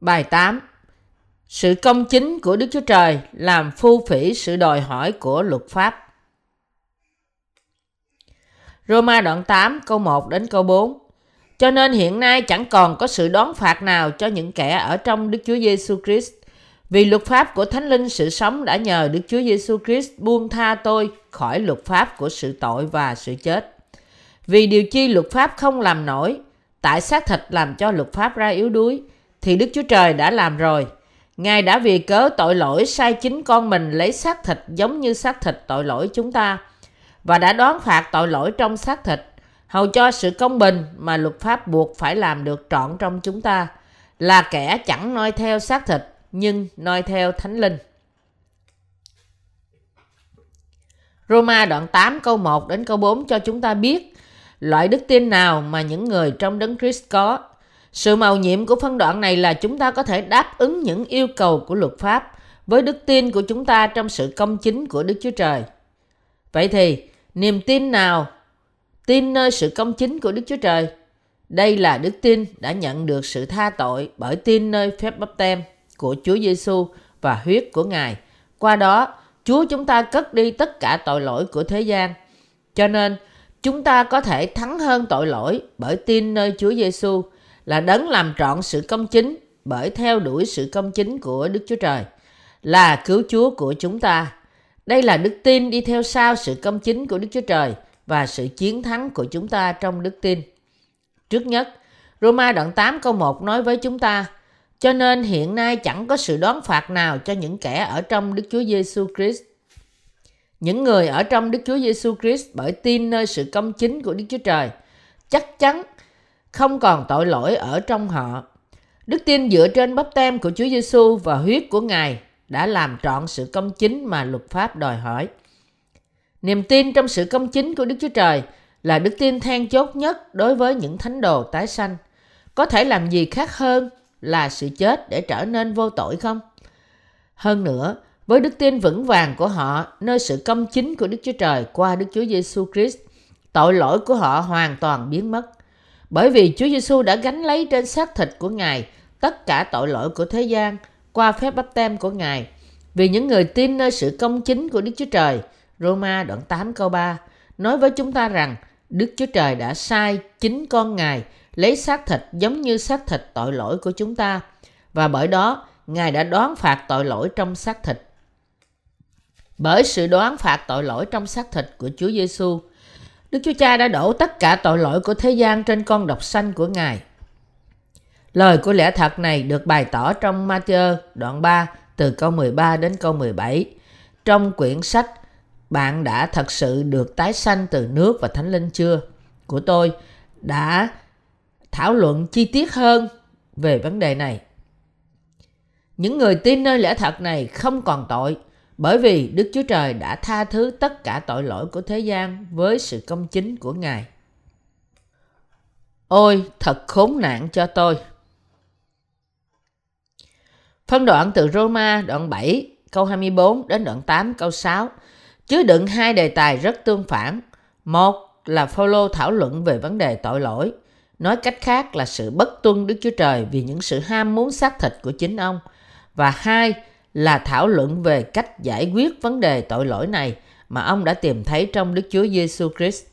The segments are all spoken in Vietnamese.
Bài 8 Sự công chính của Đức Chúa Trời làm phu phỉ sự đòi hỏi của luật pháp. Roma đoạn 8 câu 1 đến câu 4 Cho nên hiện nay chẳng còn có sự đón phạt nào cho những kẻ ở trong Đức Chúa Giêsu Christ. Vì luật pháp của Thánh Linh sự sống đã nhờ Đức Chúa Giêsu Christ buông tha tôi khỏi luật pháp của sự tội và sự chết. Vì điều chi luật pháp không làm nổi, tại xác thịt làm cho luật pháp ra yếu đuối, thì Đức Chúa Trời đã làm rồi. Ngài đã vì cớ tội lỗi sai chính con mình lấy xác thịt giống như xác thịt tội lỗi chúng ta, và đã đoán phạt tội lỗi trong xác thịt hầu cho sự công bình mà luật pháp buộc phải làm được trọn trong chúng ta, là kẻ chẳng noi theo xác thịt, nhưng noi theo thánh linh. Roma đoạn 8 câu 1 đến câu 4 cho chúng ta biết, loại đức tin nào mà những người trong đấng Christ có. Sự màu nhiệm của phân đoạn này là chúng ta có thể đáp ứng những yêu cầu của luật pháp với đức tin của chúng ta trong sự công chính của Đức Chúa Trời. Vậy thì, niềm tin nào? Tin nơi sự công chính của Đức Chúa Trời. Đây là đức tin đã nhận được sự tha tội bởi tin nơi phép bắp tem của Chúa Giêsu và huyết của Ngài. Qua đó, Chúa chúng ta cất đi tất cả tội lỗi của thế gian. Cho nên, chúng ta có thể thắng hơn tội lỗi bởi tin nơi Chúa Giêsu là đấng làm trọn sự công chính bởi theo đuổi sự công chính của Đức Chúa Trời là cứu Chúa của chúng ta. Đây là đức tin đi theo sau sự công chính của Đức Chúa Trời và sự chiến thắng của chúng ta trong đức tin. Trước nhất, Roma đoạn 8 câu 1 nói với chúng ta cho nên hiện nay chẳng có sự đoán phạt nào cho những kẻ ở trong Đức Chúa Giêsu Christ. Những người ở trong Đức Chúa Giêsu Christ bởi tin nơi sự công chính của Đức Chúa Trời chắc chắn không còn tội lỗi ở trong họ. Đức tin dựa trên bắp tem của Chúa Giêsu và huyết của Ngài đã làm trọn sự công chính mà luật pháp đòi hỏi. Niềm tin trong sự công chính của Đức Chúa Trời là đức tin then chốt nhất đối với những thánh đồ tái sanh. Có thể làm gì khác hơn là sự chết để trở nên vô tội không? Hơn nữa, với đức tin vững vàng của họ nơi sự công chính của Đức Chúa Trời qua Đức Chúa Giêsu Christ, tội lỗi của họ hoàn toàn biến mất. Bởi vì Chúa Giêsu đã gánh lấy trên xác thịt của Ngài tất cả tội lỗi của thế gian qua phép bắp tem của Ngài. Vì những người tin nơi sự công chính của Đức Chúa Trời, Roma đoạn 8 câu 3, nói với chúng ta rằng Đức Chúa Trời đã sai chính con Ngài lấy xác thịt giống như xác thịt tội lỗi của chúng ta và bởi đó Ngài đã đoán phạt tội lỗi trong xác thịt. Bởi sự đoán phạt tội lỗi trong xác thịt của Chúa Giêsu, Đức Chúa Cha đã đổ tất cả tội lỗi của thế gian trên con độc sanh của Ngài. Lời của lẽ thật này được bày tỏ trong Matthew đoạn 3 từ câu 13 đến câu 17. Trong quyển sách, Bạn đã thật sự được tái sanh từ nước và thánh linh chưa? Của tôi đã thảo luận chi tiết hơn về vấn đề này. Những người tin nơi lẽ thật này không còn tội bởi vì Đức Chúa Trời đã tha thứ tất cả tội lỗi của thế gian với sự công chính của Ngài. Ôi, thật khốn nạn cho tôi! Phân đoạn từ Roma đoạn 7 câu 24 đến đoạn 8 câu 6 chứa đựng hai đề tài rất tương phản. Một là Phaolô thảo luận về vấn đề tội lỗi, nói cách khác là sự bất tuân Đức Chúa Trời vì những sự ham muốn xác thịt của chính ông. Và hai là thảo luận về cách giải quyết vấn đề tội lỗi này mà ông đã tìm thấy trong Đức Chúa Giêsu Christ.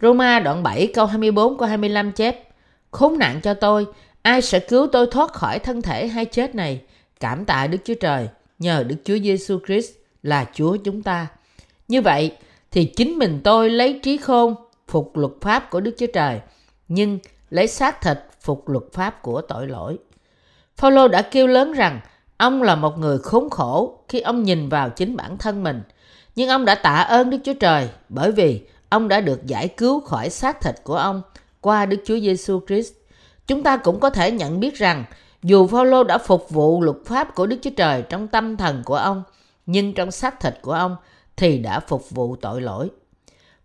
Roma đoạn 7 câu 24 câu 25 chép Khốn nạn cho tôi, ai sẽ cứu tôi thoát khỏi thân thể hay chết này? Cảm tạ Đức Chúa Trời, nhờ Đức Chúa Giêsu Christ là Chúa chúng ta. Như vậy thì chính mình tôi lấy trí khôn phục luật pháp của Đức Chúa Trời, nhưng lấy xác thịt phục luật pháp của tội lỗi. Phaolô đã kêu lớn rằng Ông là một người khốn khổ khi ông nhìn vào chính bản thân mình. Nhưng ông đã tạ ơn Đức Chúa Trời bởi vì ông đã được giải cứu khỏi xác thịt của ông qua Đức Chúa Giêsu Christ. Chúng ta cũng có thể nhận biết rằng dù Phaolô đã phục vụ luật pháp của Đức Chúa Trời trong tâm thần của ông, nhưng trong xác thịt của ông thì đã phục vụ tội lỗi.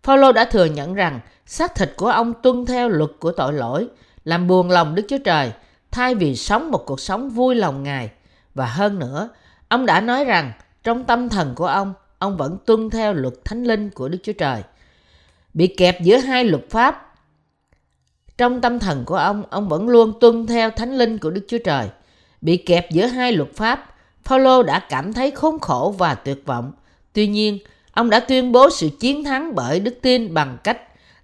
Phaolô đã thừa nhận rằng xác thịt của ông tuân theo luật của tội lỗi, làm buồn lòng Đức Chúa Trời, thay vì sống một cuộc sống vui lòng Ngài. Và hơn nữa, ông đã nói rằng trong tâm thần của ông, ông vẫn tuân theo luật thánh linh của Đức Chúa Trời. Bị kẹp giữa hai luật pháp, trong tâm thần của ông, ông vẫn luôn tuân theo thánh linh của Đức Chúa Trời. Bị kẹp giữa hai luật pháp, Phaolô đã cảm thấy khốn khổ và tuyệt vọng. Tuy nhiên, ông đã tuyên bố sự chiến thắng bởi đức tin bằng cách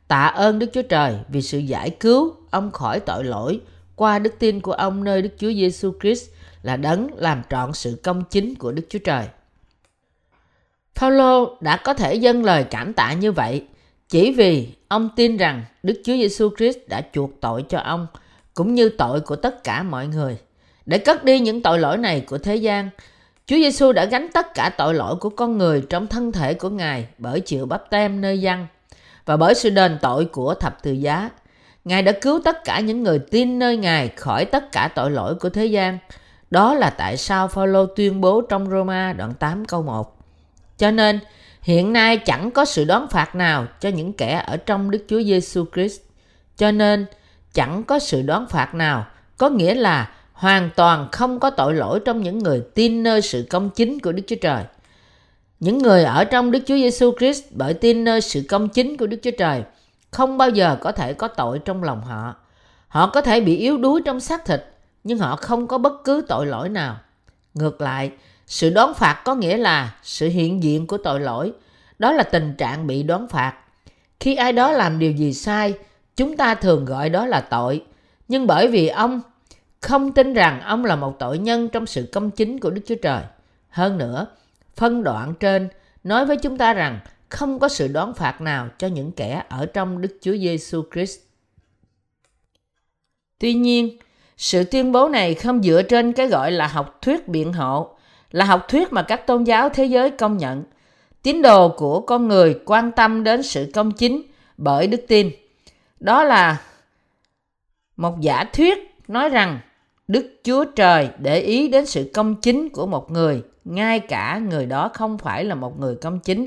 tạ ơn Đức Chúa Trời vì sự giải cứu ông khỏi tội lỗi qua đức tin của ông nơi Đức Chúa Giêsu Christ là đấng làm trọn sự công chính của Đức Chúa Trời. Phaolô đã có thể dâng lời cảm tạ như vậy chỉ vì ông tin rằng Đức Chúa Giêsu Christ đã chuộc tội cho ông cũng như tội của tất cả mọi người. Để cất đi những tội lỗi này của thế gian, Chúa Giêsu đã gánh tất cả tội lỗi của con người trong thân thể của Ngài bởi chịu bắp tem nơi dân và bởi sự đền tội của thập tự giá. Ngài đã cứu tất cả những người tin nơi Ngài khỏi tất cả tội lỗi của thế gian. Đó là tại sao Phaolô tuyên bố trong Roma đoạn 8 câu 1. Cho nên, hiện nay chẳng có sự đón phạt nào cho những kẻ ở trong Đức Chúa Giêsu Christ. Cho nên, chẳng có sự đón phạt nào, có nghĩa là hoàn toàn không có tội lỗi trong những người tin nơi sự công chính của Đức Chúa Trời. Những người ở trong Đức Chúa Giêsu Christ bởi tin nơi sự công chính của Đức Chúa Trời không bao giờ có thể có tội trong lòng họ. Họ có thể bị yếu đuối trong xác thịt, nhưng họ không có bất cứ tội lỗi nào. Ngược lại, sự đón phạt có nghĩa là sự hiện diện của tội lỗi. Đó là tình trạng bị đón phạt. Khi ai đó làm điều gì sai, chúng ta thường gọi đó là tội. Nhưng bởi vì ông không tin rằng ông là một tội nhân trong sự công chính của Đức Chúa Trời. Hơn nữa, phân đoạn trên nói với chúng ta rằng không có sự đón phạt nào cho những kẻ ở trong Đức Chúa Giêsu Christ. Tuy nhiên, sự tuyên bố này không dựa trên cái gọi là học thuyết biện hộ, là học thuyết mà các tôn giáo thế giới công nhận. Tín đồ của con người quan tâm đến sự công chính bởi đức tin. Đó là một giả thuyết nói rằng Đức Chúa Trời để ý đến sự công chính của một người, ngay cả người đó không phải là một người công chính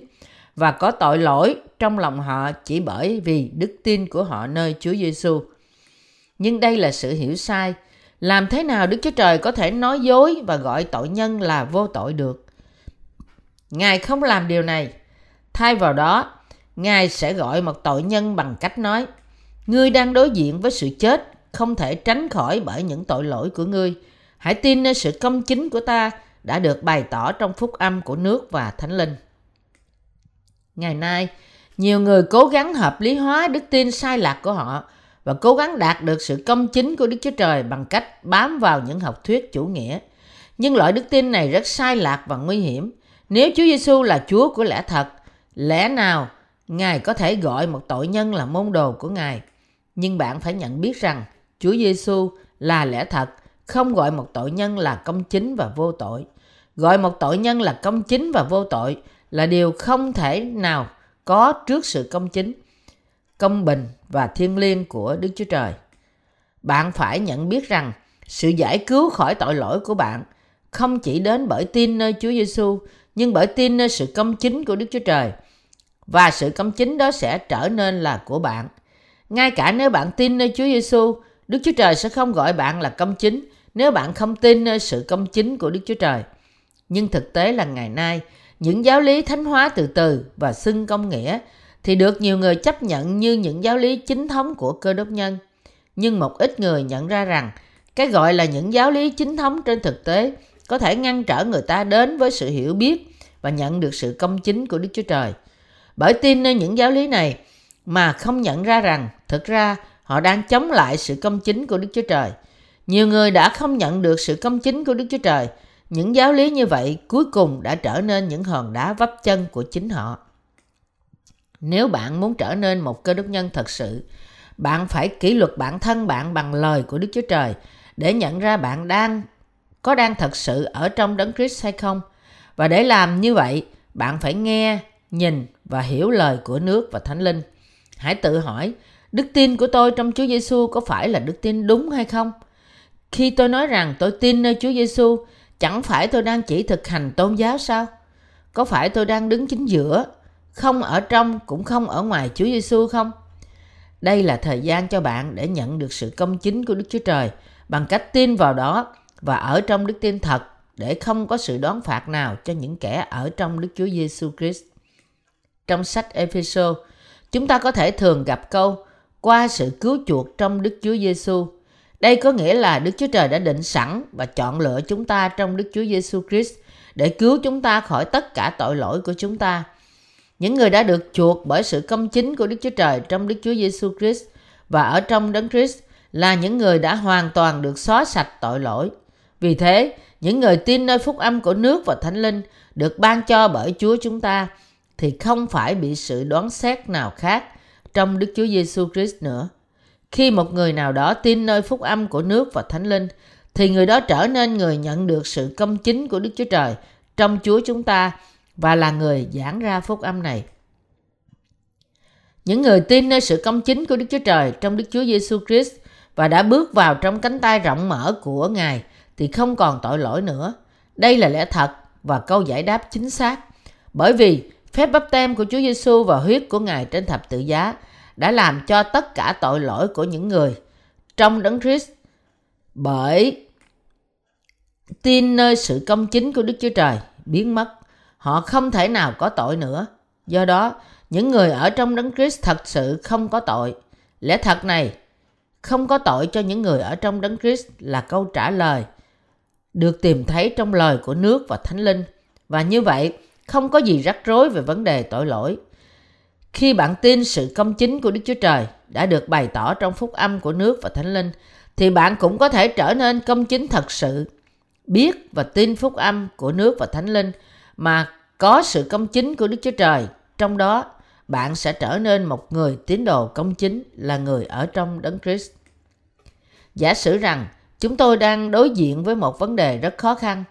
và có tội lỗi trong lòng họ chỉ bởi vì đức tin của họ nơi Chúa Giêsu. Nhưng đây là sự hiểu sai. Làm thế nào Đức Chúa Trời có thể nói dối và gọi tội nhân là vô tội được? Ngài không làm điều này. Thay vào đó, Ngài sẽ gọi một tội nhân bằng cách nói Ngươi đang đối diện với sự chết không thể tránh khỏi bởi những tội lỗi của ngươi. Hãy tin nơi sự công chính của ta đã được bày tỏ trong phúc âm của nước và thánh linh. Ngày nay, nhiều người cố gắng hợp lý hóa đức tin sai lạc của họ và cố gắng đạt được sự công chính của Đức Chúa Trời bằng cách bám vào những học thuyết chủ nghĩa. Nhưng loại đức tin này rất sai lạc và nguy hiểm. Nếu Chúa Giêsu là Chúa của lẽ thật, lẽ nào Ngài có thể gọi một tội nhân là môn đồ của Ngài? Nhưng bạn phải nhận biết rằng Chúa Giêsu là lẽ thật, không gọi một tội nhân là công chính và vô tội. Gọi một tội nhân là công chính và vô tội là điều không thể nào có trước sự công chính, công bình và thiêng liêng của Đức Chúa Trời. Bạn phải nhận biết rằng sự giải cứu khỏi tội lỗi của bạn không chỉ đến bởi tin nơi Chúa Giêsu, nhưng bởi tin nơi sự công chính của Đức Chúa Trời. Và sự công chính đó sẽ trở nên là của bạn. Ngay cả nếu bạn tin nơi Chúa Giêsu, Đức Chúa Trời sẽ không gọi bạn là công chính nếu bạn không tin nơi sự công chính của Đức Chúa Trời. Nhưng thực tế là ngày nay, những giáo lý thánh hóa từ từ và xưng công nghĩa thì được nhiều người chấp nhận như những giáo lý chính thống của cơ đốc nhân. Nhưng một ít người nhận ra rằng, cái gọi là những giáo lý chính thống trên thực tế có thể ngăn trở người ta đến với sự hiểu biết và nhận được sự công chính của Đức Chúa Trời. Bởi tin nơi những giáo lý này mà không nhận ra rằng, thực ra họ đang chống lại sự công chính của Đức Chúa Trời. Nhiều người đã không nhận được sự công chính của Đức Chúa Trời những giáo lý như vậy cuối cùng đã trở nên những hòn đá vấp chân của chính họ. Nếu bạn muốn trở nên một cơ đốc nhân thật sự, bạn phải kỷ luật bản thân bạn bằng lời của Đức Chúa Trời để nhận ra bạn đang có đang thật sự ở trong đấng Christ hay không. Và để làm như vậy, bạn phải nghe, nhìn và hiểu lời của nước và Thánh Linh. Hãy tự hỏi, đức tin của tôi trong Chúa Giêsu có phải là đức tin đúng hay không? Khi tôi nói rằng tôi tin nơi Chúa Giêsu, Chẳng phải tôi đang chỉ thực hành tôn giáo sao? Có phải tôi đang đứng chính giữa, không ở trong cũng không ở ngoài Chúa Giêsu không? Đây là thời gian cho bạn để nhận được sự công chính của Đức Chúa Trời bằng cách tin vào đó và ở trong đức tin thật để không có sự đón phạt nào cho những kẻ ở trong Đức Chúa Giêsu Christ. Trong sách Ephesos, chúng ta có thể thường gặp câu qua sự cứu chuộc trong Đức Chúa Giêsu. Đây có nghĩa là Đức Chúa Trời đã định sẵn và chọn lựa chúng ta trong Đức Chúa Giêsu Christ để cứu chúng ta khỏi tất cả tội lỗi của chúng ta. Những người đã được chuộc bởi sự công chính của Đức Chúa Trời trong Đức Chúa Giêsu Christ và ở trong Đấng Christ là những người đã hoàn toàn được xóa sạch tội lỗi. Vì thế, những người tin nơi phúc âm của nước và thánh linh được ban cho bởi Chúa chúng ta thì không phải bị sự đoán xét nào khác trong Đức Chúa Giêsu Christ nữa. Khi một người nào đó tin nơi phúc âm của nước và thánh linh thì người đó trở nên người nhận được sự công chính của Đức Chúa Trời trong Chúa chúng ta và là người giảng ra phúc âm này. Những người tin nơi sự công chính của Đức Chúa Trời trong Đức Chúa Giêsu Christ và đã bước vào trong cánh tay rộng mở của Ngài thì không còn tội lỗi nữa. Đây là lẽ thật và câu giải đáp chính xác. Bởi vì phép bắp tem của Chúa Giêsu và huyết của Ngài trên thập tự giá đã làm cho tất cả tội lỗi của những người trong đấng Christ bởi tin nơi sự công chính của Đức Chúa Trời biến mất. Họ không thể nào có tội nữa. Do đó, những người ở trong đấng Christ thật sự không có tội. Lẽ thật này, không có tội cho những người ở trong đấng Christ là câu trả lời được tìm thấy trong lời của nước và thánh linh. Và như vậy, không có gì rắc rối về vấn đề tội lỗi. Khi bạn tin sự công chính của Đức Chúa Trời đã được bày tỏ trong phúc âm của nước và thánh linh, thì bạn cũng có thể trở nên công chính thật sự, biết và tin phúc âm của nước và thánh linh mà có sự công chính của Đức Chúa Trời. Trong đó, bạn sẽ trở nên một người tín đồ công chính là người ở trong Đấng Christ. Giả sử rằng chúng tôi đang đối diện với một vấn đề rất khó khăn.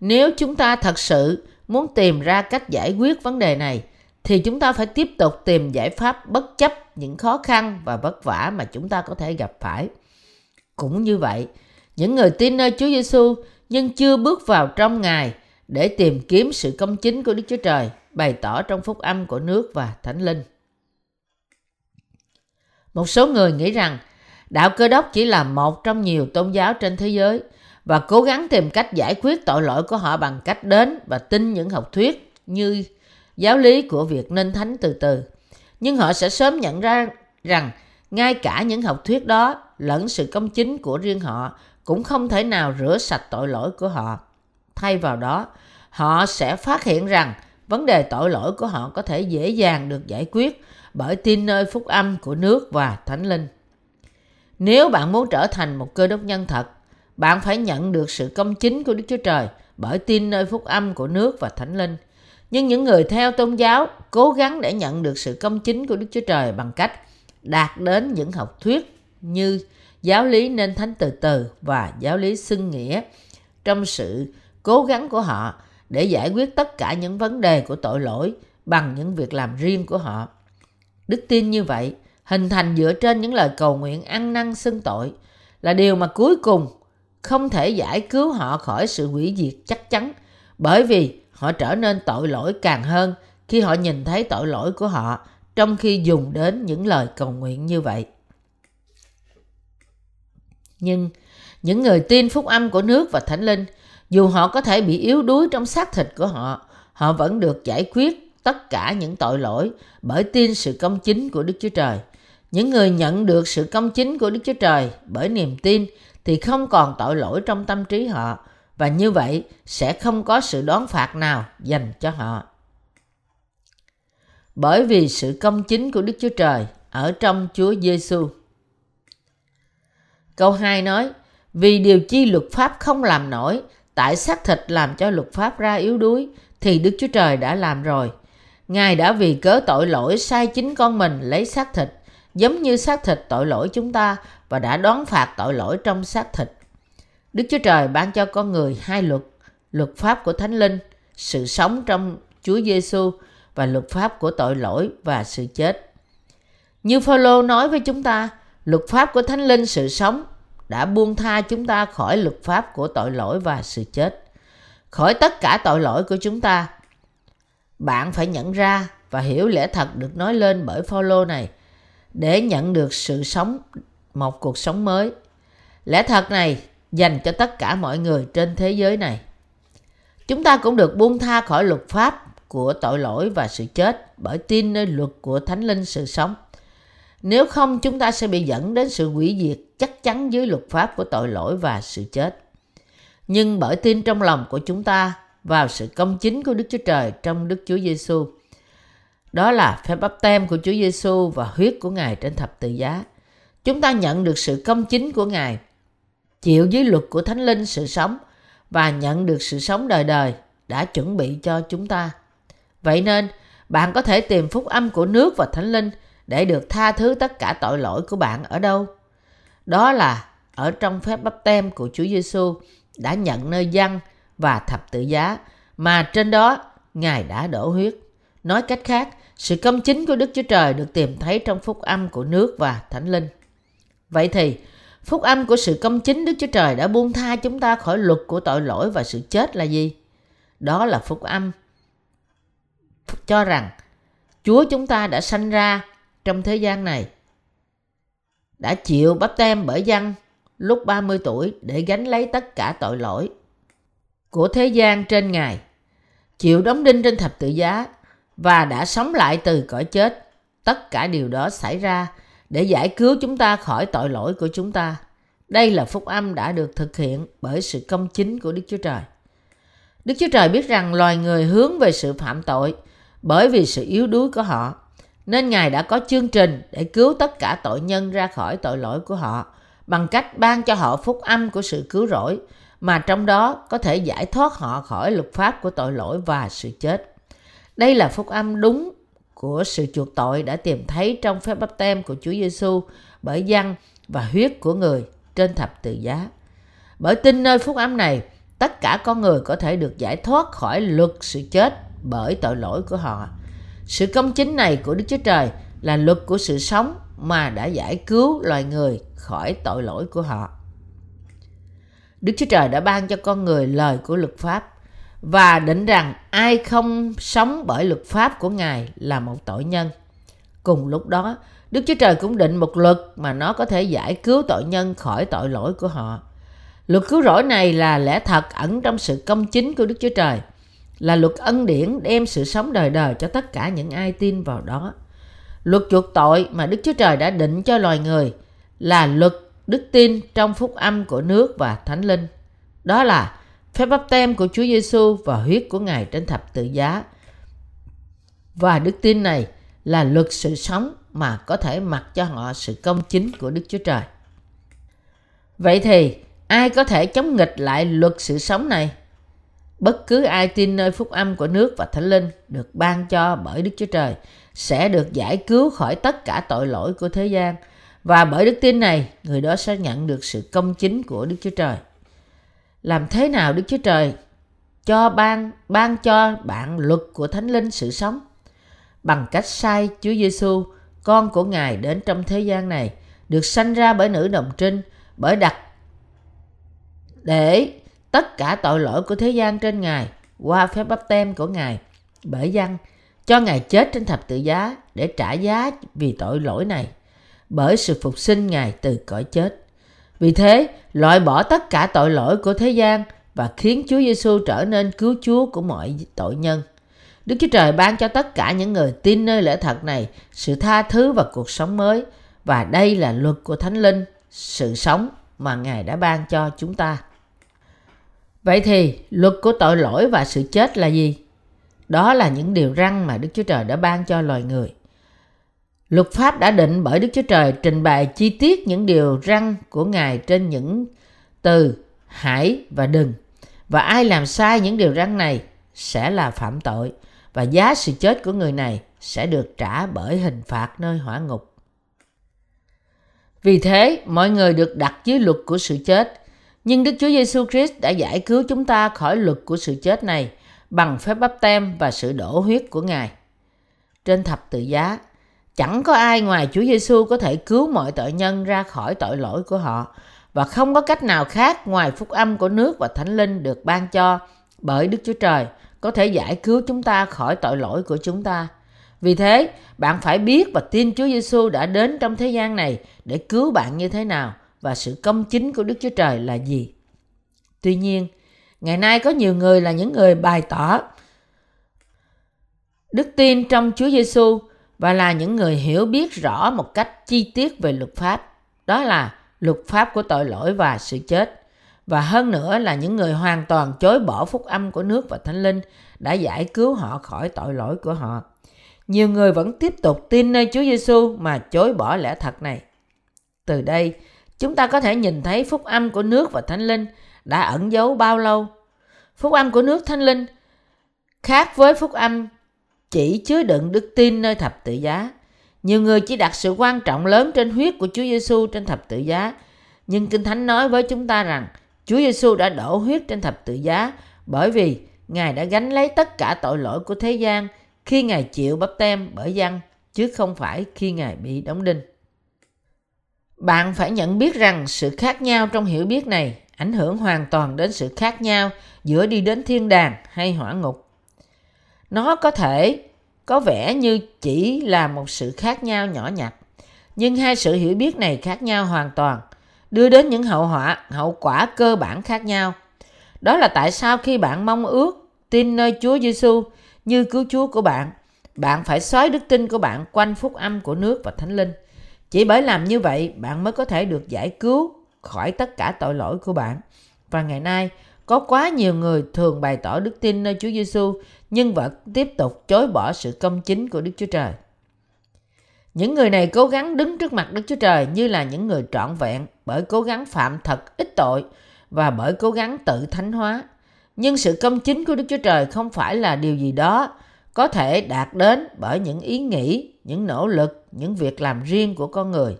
Nếu chúng ta thật sự muốn tìm ra cách giải quyết vấn đề này, thì chúng ta phải tiếp tục tìm giải pháp bất chấp những khó khăn và vất vả mà chúng ta có thể gặp phải. Cũng như vậy, những người tin nơi Chúa Giêsu nhưng chưa bước vào trong Ngài để tìm kiếm sự công chính của Đức Chúa Trời, bày tỏ trong phúc âm của nước và thánh linh. Một số người nghĩ rằng đạo cơ đốc chỉ là một trong nhiều tôn giáo trên thế giới và cố gắng tìm cách giải quyết tội lỗi của họ bằng cách đến và tin những học thuyết như giáo lý của việc nên thánh từ từ. Nhưng họ sẽ sớm nhận ra rằng ngay cả những học thuyết đó lẫn sự công chính của riêng họ cũng không thể nào rửa sạch tội lỗi của họ. Thay vào đó, họ sẽ phát hiện rằng vấn đề tội lỗi của họ có thể dễ dàng được giải quyết bởi tin nơi phúc âm của nước và thánh linh. Nếu bạn muốn trở thành một cơ đốc nhân thật, bạn phải nhận được sự công chính của Đức Chúa Trời bởi tin nơi phúc âm của nước và thánh linh. Nhưng những người theo tôn giáo cố gắng để nhận được sự công chính của Đức Chúa Trời bằng cách đạt đến những học thuyết như giáo lý nên thánh từ từ và giáo lý xưng nghĩa trong sự cố gắng của họ để giải quyết tất cả những vấn đề của tội lỗi bằng những việc làm riêng của họ. Đức tin như vậy hình thành dựa trên những lời cầu nguyện ăn năn xưng tội là điều mà cuối cùng không thể giải cứu họ khỏi sự hủy diệt chắc chắn bởi vì họ trở nên tội lỗi càng hơn khi họ nhìn thấy tội lỗi của họ trong khi dùng đến những lời cầu nguyện như vậy. Nhưng những người tin phúc âm của nước và thánh linh, dù họ có thể bị yếu đuối trong xác thịt của họ, họ vẫn được giải quyết tất cả những tội lỗi bởi tin sự công chính của Đức Chúa Trời. Những người nhận được sự công chính của Đức Chúa Trời bởi niềm tin thì không còn tội lỗi trong tâm trí họ và như vậy sẽ không có sự đoán phạt nào dành cho họ. Bởi vì sự công chính của Đức Chúa Trời ở trong Chúa Giêsu. Câu 2 nói, vì điều chi luật pháp không làm nổi, tại xác thịt làm cho luật pháp ra yếu đuối, thì Đức Chúa Trời đã làm rồi. Ngài đã vì cớ tội lỗi sai chính con mình lấy xác thịt, giống như xác thịt tội lỗi chúng ta và đã đón phạt tội lỗi trong xác thịt. Đức Chúa Trời ban cho con người hai luật, luật pháp của Thánh Linh, sự sống trong Chúa Giêsu và luật pháp của tội lỗi và sự chết. Như Phaolô nói với chúng ta, luật pháp của Thánh Linh sự sống đã buông tha chúng ta khỏi luật pháp của tội lỗi và sự chết. Khỏi tất cả tội lỗi của chúng ta. Bạn phải nhận ra và hiểu lẽ thật được nói lên bởi Phaolô này, để nhận được sự sống, một cuộc sống mới. Lẽ thật này dành cho tất cả mọi người trên thế giới này. Chúng ta cũng được buông tha khỏi luật pháp của tội lỗi và sự chết bởi tin nơi luật của Thánh Linh sự sống. Nếu không chúng ta sẽ bị dẫn đến sự hủy diệt chắc chắn dưới luật pháp của tội lỗi và sự chết. Nhưng bởi tin trong lòng của chúng ta vào sự công chính của Đức Chúa Trời trong Đức Chúa Giêsu, đó là phép bắp tem của Chúa Giêsu và huyết của Ngài trên thập tự giá. Chúng ta nhận được sự công chính của Ngài, chịu dưới luật của Thánh Linh sự sống và nhận được sự sống đời đời đã chuẩn bị cho chúng ta. Vậy nên, bạn có thể tìm phúc âm của nước và Thánh Linh để được tha thứ tất cả tội lỗi của bạn ở đâu? Đó là ở trong phép bắp tem của Chúa Giêsu đã nhận nơi dân và thập tự giá mà trên đó Ngài đã đổ huyết. Nói cách khác, sự công chính của Đức Chúa Trời được tìm thấy trong phúc âm của nước và Thánh Linh. Vậy thì, phúc âm của sự công chính Đức Chúa Trời đã buông tha chúng ta khỏi luật của tội lỗi và sự chết là gì? Đó là phúc âm cho rằng Chúa chúng ta đã sanh ra trong thế gian này đã chịu bắp tem bởi dân lúc 30 tuổi để gánh lấy tất cả tội lỗi của thế gian trên Ngài, chịu đóng đinh trên thập tự giá và đã sống lại từ cõi chết. Tất cả điều đó xảy ra để giải cứu chúng ta khỏi tội lỗi của chúng ta. Đây là phúc âm đã được thực hiện bởi sự công chính của Đức Chúa Trời. Đức Chúa Trời biết rằng loài người hướng về sự phạm tội bởi vì sự yếu đuối của họ. Nên Ngài đã có chương trình để cứu tất cả tội nhân ra khỏi tội lỗi của họ bằng cách ban cho họ phúc âm của sự cứu rỗi mà trong đó có thể giải thoát họ khỏi luật pháp của tội lỗi và sự chết. Đây là phúc âm đúng của sự chuộc tội đã tìm thấy trong phép bắp tem của Chúa Giêsu bởi dân và huyết của người trên thập tự giá. Bởi tin nơi phúc âm này, tất cả con người có thể được giải thoát khỏi luật sự chết bởi tội lỗi của họ. Sự công chính này của Đức Chúa Trời là luật của sự sống mà đã giải cứu loài người khỏi tội lỗi của họ. Đức Chúa Trời đã ban cho con người lời của luật pháp và định rằng ai không sống bởi luật pháp của Ngài là một tội nhân. Cùng lúc đó, Đức Chúa Trời cũng định một luật mà nó có thể giải cứu tội nhân khỏi tội lỗi của họ. Luật cứu rỗi này là lẽ thật ẩn trong sự công chính của Đức Chúa Trời, là luật ân điển đem sự sống đời đời cho tất cả những ai tin vào đó. Luật chuộc tội mà Đức Chúa Trời đã định cho loài người là luật đức tin trong phúc âm của nước và thánh linh. Đó là phép bắp tem của Chúa Giêsu và huyết của Ngài trên thập tự giá. Và đức tin này là luật sự sống mà có thể mặc cho họ sự công chính của Đức Chúa Trời. Vậy thì, ai có thể chống nghịch lại luật sự sống này? Bất cứ ai tin nơi phúc âm của nước và thánh linh được ban cho bởi Đức Chúa Trời sẽ được giải cứu khỏi tất cả tội lỗi của thế gian và bởi đức tin này, người đó sẽ nhận được sự công chính của Đức Chúa Trời. Làm thế nào Đức Chúa Trời cho ban ban cho bạn luật của Thánh Linh sự sống bằng cách sai Chúa Giêsu con của Ngài đến trong thế gian này, được sanh ra bởi nữ đồng trinh, bởi đặt để tất cả tội lỗi của thế gian trên Ngài qua phép bắp tem của Ngài bởi dân cho Ngài chết trên thập tự giá để trả giá vì tội lỗi này bởi sự phục sinh Ngài từ cõi chết. Vì thế, loại bỏ tất cả tội lỗi của thế gian và khiến Chúa Giêsu trở nên cứu Chúa của mọi tội nhân. Đức Chúa Trời ban cho tất cả những người tin nơi lẽ thật này sự tha thứ và cuộc sống mới và đây là luật của Thánh Linh, sự sống mà Ngài đã ban cho chúng ta. Vậy thì luật của tội lỗi và sự chết là gì? Đó là những điều răn mà Đức Chúa Trời đã ban cho loài người. Luật pháp đã định bởi Đức Chúa Trời trình bày chi tiết những điều răn của Ngài trên những từ hãy và đừng. Và ai làm sai những điều răn này sẽ là phạm tội và giá sự chết của người này sẽ được trả bởi hình phạt nơi hỏa ngục. Vì thế, mọi người được đặt dưới luật của sự chết. Nhưng Đức Chúa Giêsu Christ đã giải cứu chúng ta khỏi luật của sự chết này bằng phép bắp tem và sự đổ huyết của Ngài. Trên thập tự giá, chẳng có ai ngoài Chúa Giêsu có thể cứu mọi tội nhân ra khỏi tội lỗi của họ và không có cách nào khác ngoài phúc âm của nước và thánh linh được ban cho bởi Đức Chúa Trời có thể giải cứu chúng ta khỏi tội lỗi của chúng ta. Vì thế, bạn phải biết và tin Chúa Giêsu đã đến trong thế gian này để cứu bạn như thế nào và sự công chính của Đức Chúa Trời là gì. Tuy nhiên, ngày nay có nhiều người là những người bày tỏ đức tin trong Chúa Giêsu và là những người hiểu biết rõ một cách chi tiết về luật pháp. Đó là luật pháp của tội lỗi và sự chết. Và hơn nữa là những người hoàn toàn chối bỏ phúc âm của nước và thánh linh đã giải cứu họ khỏi tội lỗi của họ. Nhiều người vẫn tiếp tục tin nơi Chúa Giêsu mà chối bỏ lẽ thật này. Từ đây, chúng ta có thể nhìn thấy phúc âm của nước và thánh linh đã ẩn giấu bao lâu. Phúc âm của nước thánh linh khác với phúc âm chỉ chứa đựng đức tin nơi thập tự giá. Nhiều người chỉ đặt sự quan trọng lớn trên huyết của Chúa Giêsu trên thập tự giá, nhưng Kinh Thánh nói với chúng ta rằng Chúa Giêsu đã đổ huyết trên thập tự giá bởi vì Ngài đã gánh lấy tất cả tội lỗi của thế gian khi Ngài chịu bắp tem bởi dân, chứ không phải khi Ngài bị đóng đinh. Bạn phải nhận biết rằng sự khác nhau trong hiểu biết này ảnh hưởng hoàn toàn đến sự khác nhau giữa đi đến thiên đàng hay hỏa ngục. Nó có thể có vẻ như chỉ là một sự khác nhau nhỏ nhặt, nhưng hai sự hiểu biết này khác nhau hoàn toàn, đưa đến những hậu họa, hậu quả cơ bản khác nhau. Đó là tại sao khi bạn mong ước tin nơi Chúa Giêsu như cứu Chúa của bạn, bạn phải xoáy đức tin của bạn quanh phúc âm của nước và thánh linh. Chỉ bởi làm như vậy, bạn mới có thể được giải cứu khỏi tất cả tội lỗi của bạn. Và ngày nay, có quá nhiều người thường bày tỏ đức tin nơi Chúa Giêsu nhưng vẫn tiếp tục chối bỏ sự công chính của Đức Chúa Trời. Những người này cố gắng đứng trước mặt Đức Chúa Trời như là những người trọn vẹn bởi cố gắng phạm thật ít tội và bởi cố gắng tự thánh hóa. Nhưng sự công chính của Đức Chúa Trời không phải là điều gì đó có thể đạt đến bởi những ý nghĩ, những nỗ lực, những việc làm riêng của con người.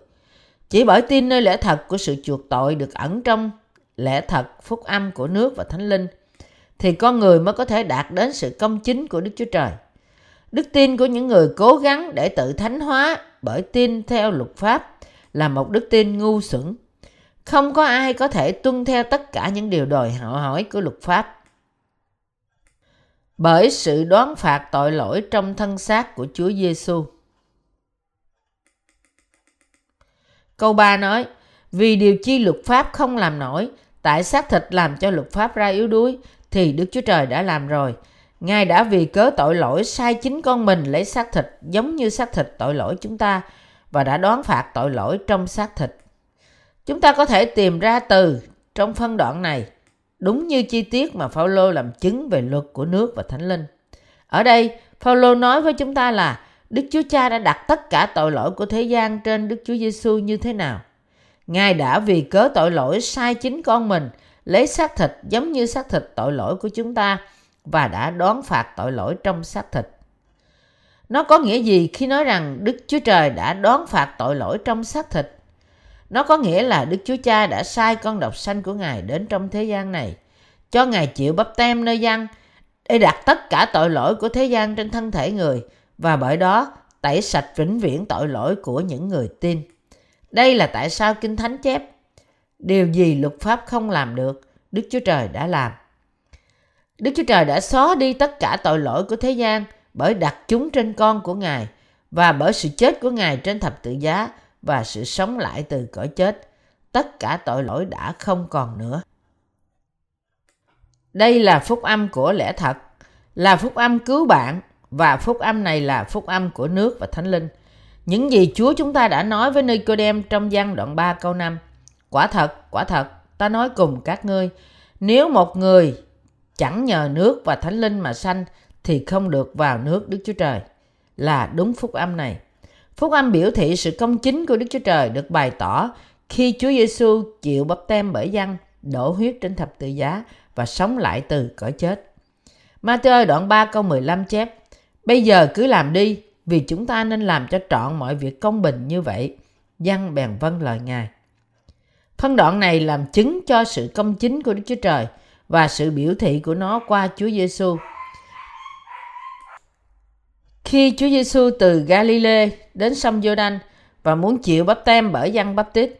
Chỉ bởi tin nơi lẽ thật của sự chuộc tội được ẩn trong lẽ thật phúc âm của nước và thánh linh thì con người mới có thể đạt đến sự công chính của Đức Chúa Trời. Đức tin của những người cố gắng để tự thánh hóa bởi tin theo luật pháp là một đức tin ngu xuẩn. Không có ai có thể tuân theo tất cả những điều đòi hỏi của luật pháp. Bởi sự đoán phạt tội lỗi trong thân xác của Chúa Giêsu. Câu 3 nói, vì điều chi luật pháp không làm nổi, tại xác thịt làm cho luật pháp ra yếu đuối, thì Đức Chúa Trời đã làm rồi. Ngài đã vì cớ tội lỗi sai chính con mình lấy xác thịt giống như xác thịt tội lỗi chúng ta và đã đoán phạt tội lỗi trong xác thịt. Chúng ta có thể tìm ra từ trong phân đoạn này đúng như chi tiết mà Phaolô làm chứng về luật của nước và thánh linh. Ở đây, Phaolô nói với chúng ta là Đức Chúa Cha đã đặt tất cả tội lỗi của thế gian trên Đức Chúa Giêsu như thế nào. Ngài đã vì cớ tội lỗi sai chính con mình lấy xác thịt giống như xác thịt tội lỗi của chúng ta và đã đón phạt tội lỗi trong xác thịt. Nó có nghĩa gì khi nói rằng Đức Chúa Trời đã đón phạt tội lỗi trong xác thịt? Nó có nghĩa là Đức Chúa Cha đã sai con độc sanh của Ngài đến trong thế gian này, cho Ngài chịu bắp tem nơi dân để đặt tất cả tội lỗi của thế gian trên thân thể người và bởi đó tẩy sạch vĩnh viễn tội lỗi của những người tin. Đây là tại sao Kinh Thánh chép Điều gì luật pháp không làm được, Đức Chúa Trời đã làm. Đức Chúa Trời đã xóa đi tất cả tội lỗi của thế gian bởi đặt chúng trên con của Ngài và bởi sự chết của Ngài trên thập tự giá và sự sống lại từ cõi chết. Tất cả tội lỗi đã không còn nữa. Đây là phúc âm của lẽ thật, là phúc âm cứu bạn và phúc âm này là phúc âm của nước và thánh linh. Những gì Chúa chúng ta đã nói với Nicodem trong gian đoạn 3 câu 5. Quả thật, quả thật, ta nói cùng các ngươi, nếu một người chẳng nhờ nước và thánh linh mà sanh thì không được vào nước Đức Chúa Trời. Là đúng phúc âm này. Phúc âm biểu thị sự công chính của Đức Chúa Trời được bày tỏ khi Chúa Giêsu chịu bắp tem bởi dân, đổ huyết trên thập tự giá và sống lại từ cõi chết. Matthew đoạn 3 câu 15 chép Bây giờ cứ làm đi, vì chúng ta nên làm cho trọn mọi việc công bình như vậy. Dân bèn vâng lời Ngài. Phân đoạn này làm chứng cho sự công chính của Đức Chúa Trời và sự biểu thị của nó qua Chúa Giêsu. Khi Chúa Giêsu từ Galilee đến sông Giô-đanh và muốn chịu bắp tem bởi dân bắp tít,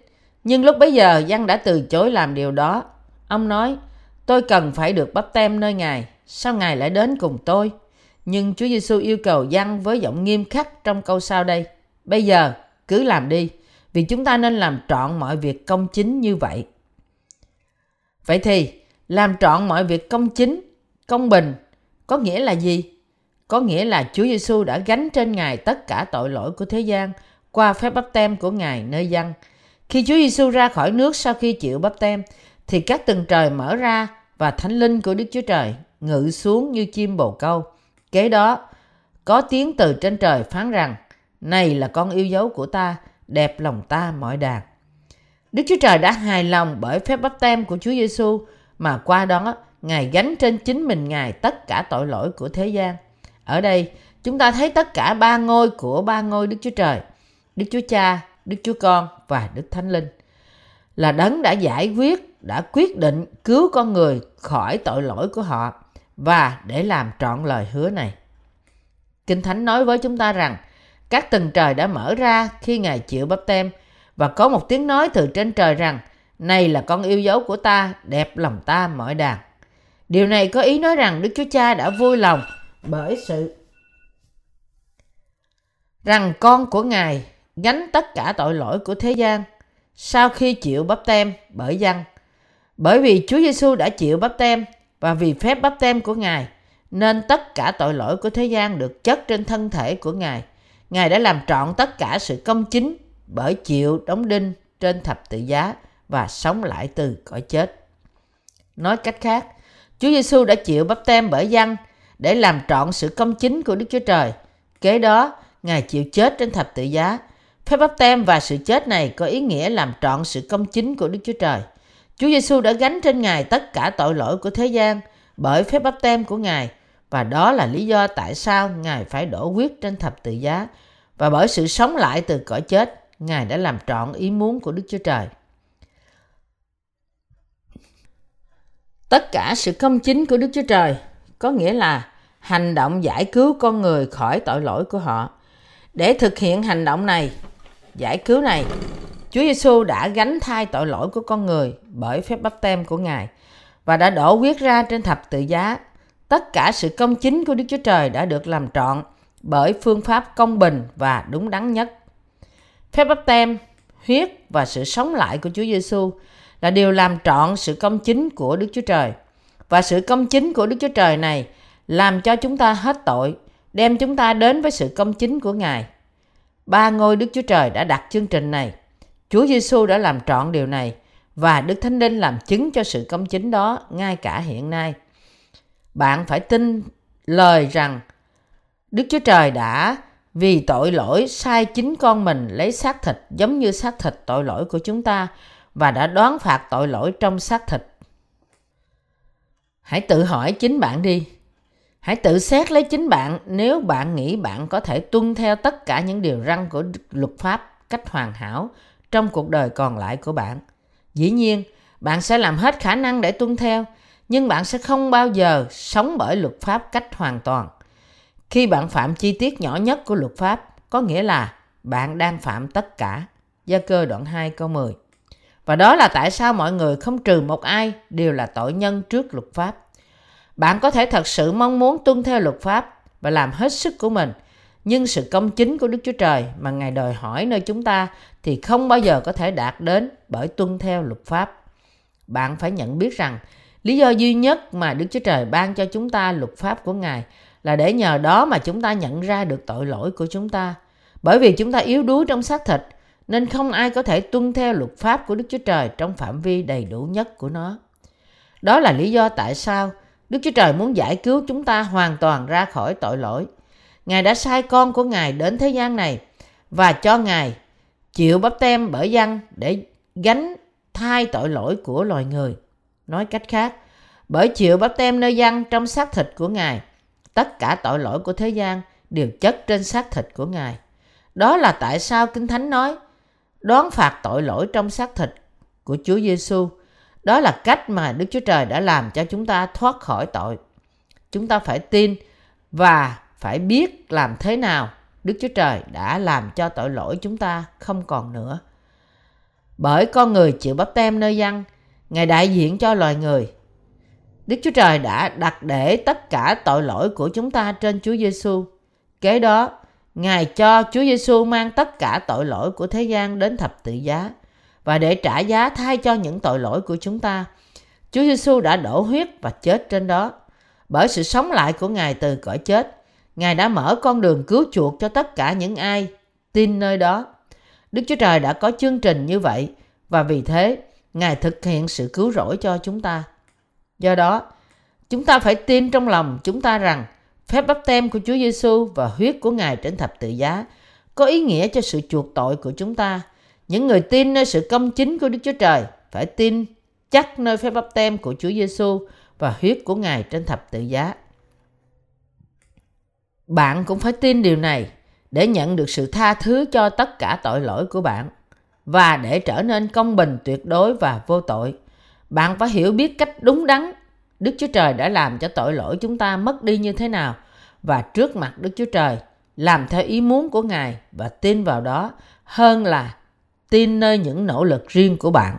nhưng lúc bấy giờ dân đã từ chối làm điều đó. Ông nói, tôi cần phải được bắp tem nơi Ngài, sao Ngài lại đến cùng tôi? Nhưng Chúa Giêsu yêu cầu dân với giọng nghiêm khắc trong câu sau đây. Bây giờ, cứ làm đi, vì chúng ta nên làm trọn mọi việc công chính như vậy. Vậy thì, làm trọn mọi việc công chính, công bình, có nghĩa là gì? Có nghĩa là Chúa Giêsu đã gánh trên Ngài tất cả tội lỗi của thế gian qua phép bắp tem của Ngài nơi dân. Khi Chúa Giêsu ra khỏi nước sau khi chịu bắp tem, thì các tầng trời mở ra và thánh linh của Đức Chúa Trời ngự xuống như chim bồ câu. Kế đó, có tiếng từ trên trời phán rằng, này là con yêu dấu của ta, đẹp lòng ta mọi đàn. Đức Chúa Trời đã hài lòng bởi phép bắp tem của Chúa Giêsu mà qua đó Ngài gánh trên chính mình Ngài tất cả tội lỗi của thế gian. Ở đây, chúng ta thấy tất cả ba ngôi của ba ngôi Đức Chúa Trời, Đức Chúa Cha, Đức Chúa Con và Đức Thánh Linh là đấng đã giải quyết, đã quyết định cứu con người khỏi tội lỗi của họ và để làm trọn lời hứa này. Kinh Thánh nói với chúng ta rằng các tầng trời đã mở ra khi Ngài chịu bắp tem và có một tiếng nói từ trên trời rằng này là con yêu dấu của ta, đẹp lòng ta mọi đàn. Điều này có ý nói rằng Đức Chúa Cha đã vui lòng bởi sự rằng con của Ngài gánh tất cả tội lỗi của thế gian sau khi chịu bắp tem bởi dân. Bởi vì Chúa Giêsu đã chịu bắp tem và vì phép bắp tem của Ngài nên tất cả tội lỗi của thế gian được chất trên thân thể của Ngài. Ngài đã làm trọn tất cả sự công chính bởi chịu đóng đinh trên thập tự giá và sống lại từ cõi chết. Nói cách khác, Chúa Giêsu đã chịu bắp tem bởi dân để làm trọn sự công chính của Đức Chúa Trời. Kế đó, Ngài chịu chết trên thập tự giá. Phép bắp tem và sự chết này có ý nghĩa làm trọn sự công chính của Đức Chúa Trời. Chúa Giêsu đã gánh trên Ngài tất cả tội lỗi của thế gian bởi phép bắp tem của Ngài và đó là lý do tại sao Ngài phải đổ huyết trên thập tự giá và bởi sự sống lại từ cõi chết, Ngài đã làm trọn ý muốn của Đức Chúa Trời. Tất cả sự công chính của Đức Chúa Trời có nghĩa là hành động giải cứu con người khỏi tội lỗi của họ. Để thực hiện hành động này, giải cứu này, Chúa Giêsu đã gánh thai tội lỗi của con người bởi phép bắp tem của Ngài và đã đổ huyết ra trên thập tự giá. Tất cả sự công chính của Đức Chúa Trời đã được làm trọn bởi phương pháp công bình và đúng đắn nhất. Phép bắp tem, huyết và sự sống lại của Chúa Giêsu là điều làm trọn sự công chính của Đức Chúa Trời. Và sự công chính của Đức Chúa Trời này làm cho chúng ta hết tội, đem chúng ta đến với sự công chính của Ngài. Ba ngôi Đức Chúa Trời đã đặt chương trình này. Chúa Giêsu đã làm trọn điều này và Đức Thánh Linh làm chứng cho sự công chính đó ngay cả hiện nay. Bạn phải tin lời rằng Đức Chúa Trời đã vì tội lỗi sai chính con mình lấy xác thịt giống như xác thịt tội lỗi của chúng ta và đã đoán phạt tội lỗi trong xác thịt. Hãy tự hỏi chính bạn đi. Hãy tự xét lấy chính bạn nếu bạn nghĩ bạn có thể tuân theo tất cả những điều răn của luật pháp cách hoàn hảo trong cuộc đời còn lại của bạn. Dĩ nhiên, bạn sẽ làm hết khả năng để tuân theo, nhưng bạn sẽ không bao giờ sống bởi luật pháp cách hoàn toàn. Khi bạn phạm chi tiết nhỏ nhất của luật pháp, có nghĩa là bạn đang phạm tất cả. Gia cơ đoạn 2 câu 10 và đó là tại sao mọi người không trừ một ai đều là tội nhân trước luật pháp. Bạn có thể thật sự mong muốn tuân theo luật pháp và làm hết sức của mình, nhưng sự công chính của Đức Chúa Trời mà Ngài đòi hỏi nơi chúng ta thì không bao giờ có thể đạt đến bởi tuân theo luật pháp. Bạn phải nhận biết rằng lý do duy nhất mà Đức Chúa Trời ban cho chúng ta luật pháp của Ngài là để nhờ đó mà chúng ta nhận ra được tội lỗi của chúng ta. Bởi vì chúng ta yếu đuối trong xác thịt, nên không ai có thể tuân theo luật pháp của Đức Chúa Trời trong phạm vi đầy đủ nhất của nó. Đó là lý do tại sao Đức Chúa Trời muốn giải cứu chúng ta hoàn toàn ra khỏi tội lỗi. Ngài đã sai con của Ngài đến thế gian này và cho Ngài chịu bắp tem bởi dân để gánh thai tội lỗi của loài người. Nói cách khác, bởi chịu bắp tem nơi dân trong xác thịt của Ngài, tất cả tội lỗi của thế gian đều chất trên xác thịt của Ngài. Đó là tại sao Kinh Thánh nói đoán phạt tội lỗi trong xác thịt của Chúa Giêsu. Đó là cách mà Đức Chúa Trời đã làm cho chúng ta thoát khỏi tội. Chúng ta phải tin và phải biết làm thế nào Đức Chúa Trời đã làm cho tội lỗi chúng ta không còn nữa. Bởi con người chịu bắp tem nơi dân, Ngài đại diện cho loài người Đức Chúa Trời đã đặt để tất cả tội lỗi của chúng ta trên Chúa Giêsu. Kế đó, Ngài cho Chúa Giêsu mang tất cả tội lỗi của thế gian đến thập tự giá và để trả giá thay cho những tội lỗi của chúng ta. Chúa Giêsu đã đổ huyết và chết trên đó. Bởi sự sống lại của Ngài từ cõi chết, Ngài đã mở con đường cứu chuộc cho tất cả những ai tin nơi đó. Đức Chúa Trời đã có chương trình như vậy và vì thế Ngài thực hiện sự cứu rỗi cho chúng ta. Do đó, chúng ta phải tin trong lòng chúng ta rằng phép bắp tem của Chúa Giêsu và huyết của Ngài trên thập tự giá, có ý nghĩa cho sự chuộc tội của chúng ta. Những người tin nơi sự công chính của Đức Chúa Trời phải tin chắc nơi phép bắp tem của Chúa Giêsu và huyết của Ngài trên thập tự giá. Bạn cũng phải tin điều này để nhận được sự tha thứ cho tất cả tội lỗi của bạn và để trở nên công bình tuyệt đối và vô tội. Bạn phải hiểu biết cách đúng đắn Đức Chúa Trời đã làm cho tội lỗi chúng ta mất đi như thế nào và trước mặt Đức Chúa Trời, làm theo ý muốn của Ngài và tin vào đó hơn là tin nơi những nỗ lực riêng của bạn.